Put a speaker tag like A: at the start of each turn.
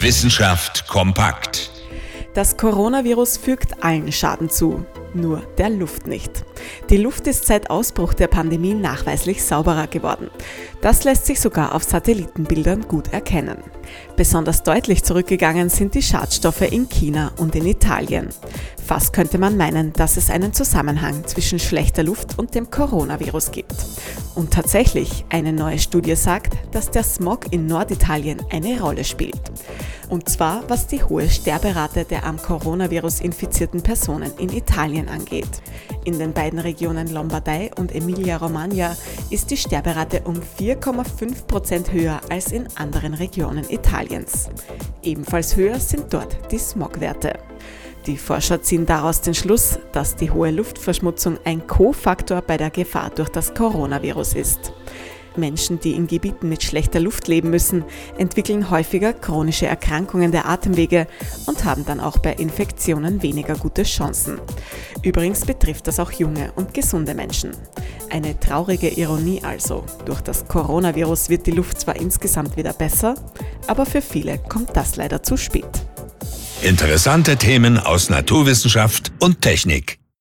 A: Wissenschaft kompakt.
B: Das Coronavirus fügt allen Schaden zu, nur der Luft nicht. Die Luft ist seit Ausbruch der Pandemie nachweislich sauberer geworden. Das lässt sich sogar auf Satellitenbildern gut erkennen. Besonders deutlich zurückgegangen sind die Schadstoffe in China und in Italien. Fast könnte man meinen, dass es einen Zusammenhang zwischen schlechter Luft und dem Coronavirus gibt. Und tatsächlich, eine neue Studie sagt, dass der Smog in Norditalien eine Rolle spielt. Und zwar was die hohe Sterberate der am Coronavirus infizierten Personen in Italien angeht. In den beiden Regionen Lombardei und Emilia-Romagna ist die Sterberate um 4,5 Prozent höher als in anderen Regionen Italiens. Ebenfalls höher sind dort die Smogwerte. Die Forscher ziehen daraus den Schluss, dass die hohe Luftverschmutzung ein Kofaktor bei der Gefahr durch das Coronavirus ist. Menschen, die in Gebieten mit schlechter Luft leben müssen, entwickeln häufiger chronische Erkrankungen der Atemwege und haben dann auch bei Infektionen weniger gute Chancen. Übrigens betrifft das auch junge und gesunde Menschen. Eine traurige Ironie also. Durch das Coronavirus wird die Luft zwar insgesamt wieder besser, aber für viele kommt das leider zu spät.
A: Interessante Themen aus Naturwissenschaft und Technik.